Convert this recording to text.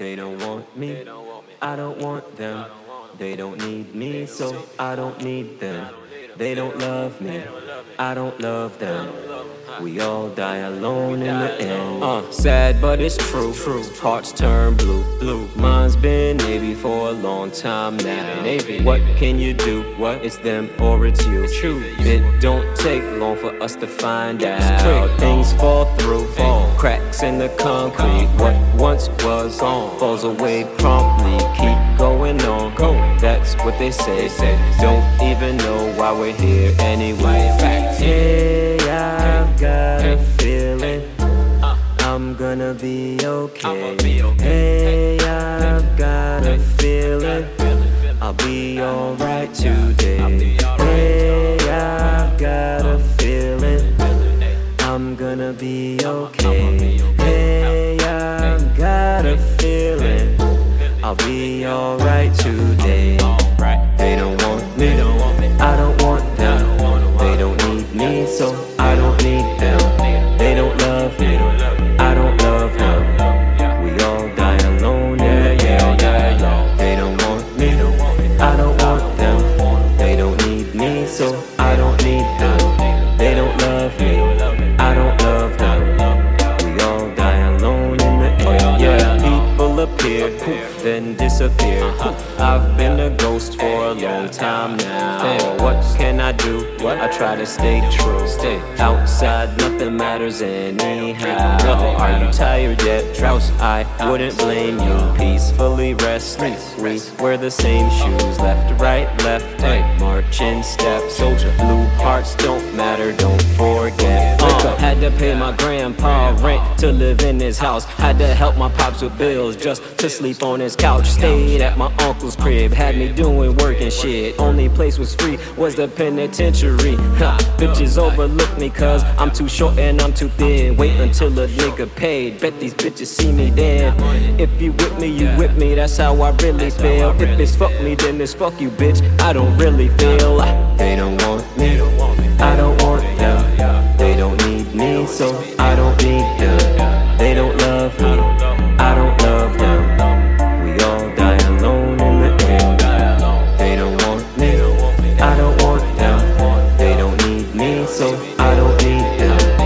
They don't want me. I don't want them. They don't need me, so I don't need them. They don't love me. I don't love them. We all die alone in the end. Uh, sad, but it's true. True. Hearts turn blue. Blue. Mine's been Navy for a long time now. Navy. What can you do? What? It's them or it's you. True. It don't take long for us to find out. Things fall through. Fall. Cracks in the concrete. What once was on falls away promptly. Keep going on. Go. That's what they say. Say. Don't even know why we're here anyway. Hey, I've got a feeling I'm gonna be okay. Hey, I've got a feeling I'll be alright today. Hey, I've got a feeling I'm gonna be okay. Hey, I've got a feeling I'll be alright today. They don't want me, I don't want them. They don't need me, so I don't need them. They don't love me, I don't love them. We all die alone in the end. They don't want me, I don't want them. They don't need me, so I don't need them. They don't love me, appear, poof, then disappear. I've been a ghost for a long time now. What can I do? I try to stay true. Stay outside, nothing matters anyhow. Are you tired yet? Trouse, I wouldn't blame you. Peacefully rest. We wear the same shoes, left, right, left. March in step. Soldier, blue hearts don't matter, don't had to pay my grandpa rent to live in his house. Had to help my pops with bills just to sleep on his couch. Stayed at my uncle's crib, had me doing work and shit. Only place was free was the penitentiary. Ha, bitches overlook me cause I'm too short and I'm too thin. Wait until a nigga paid. Bet these bitches see me then. If you with me, you with me. That's how I really feel. If it's fuck me, then it's fuck you, bitch. I don't really feel. They don't want me. I don't need them.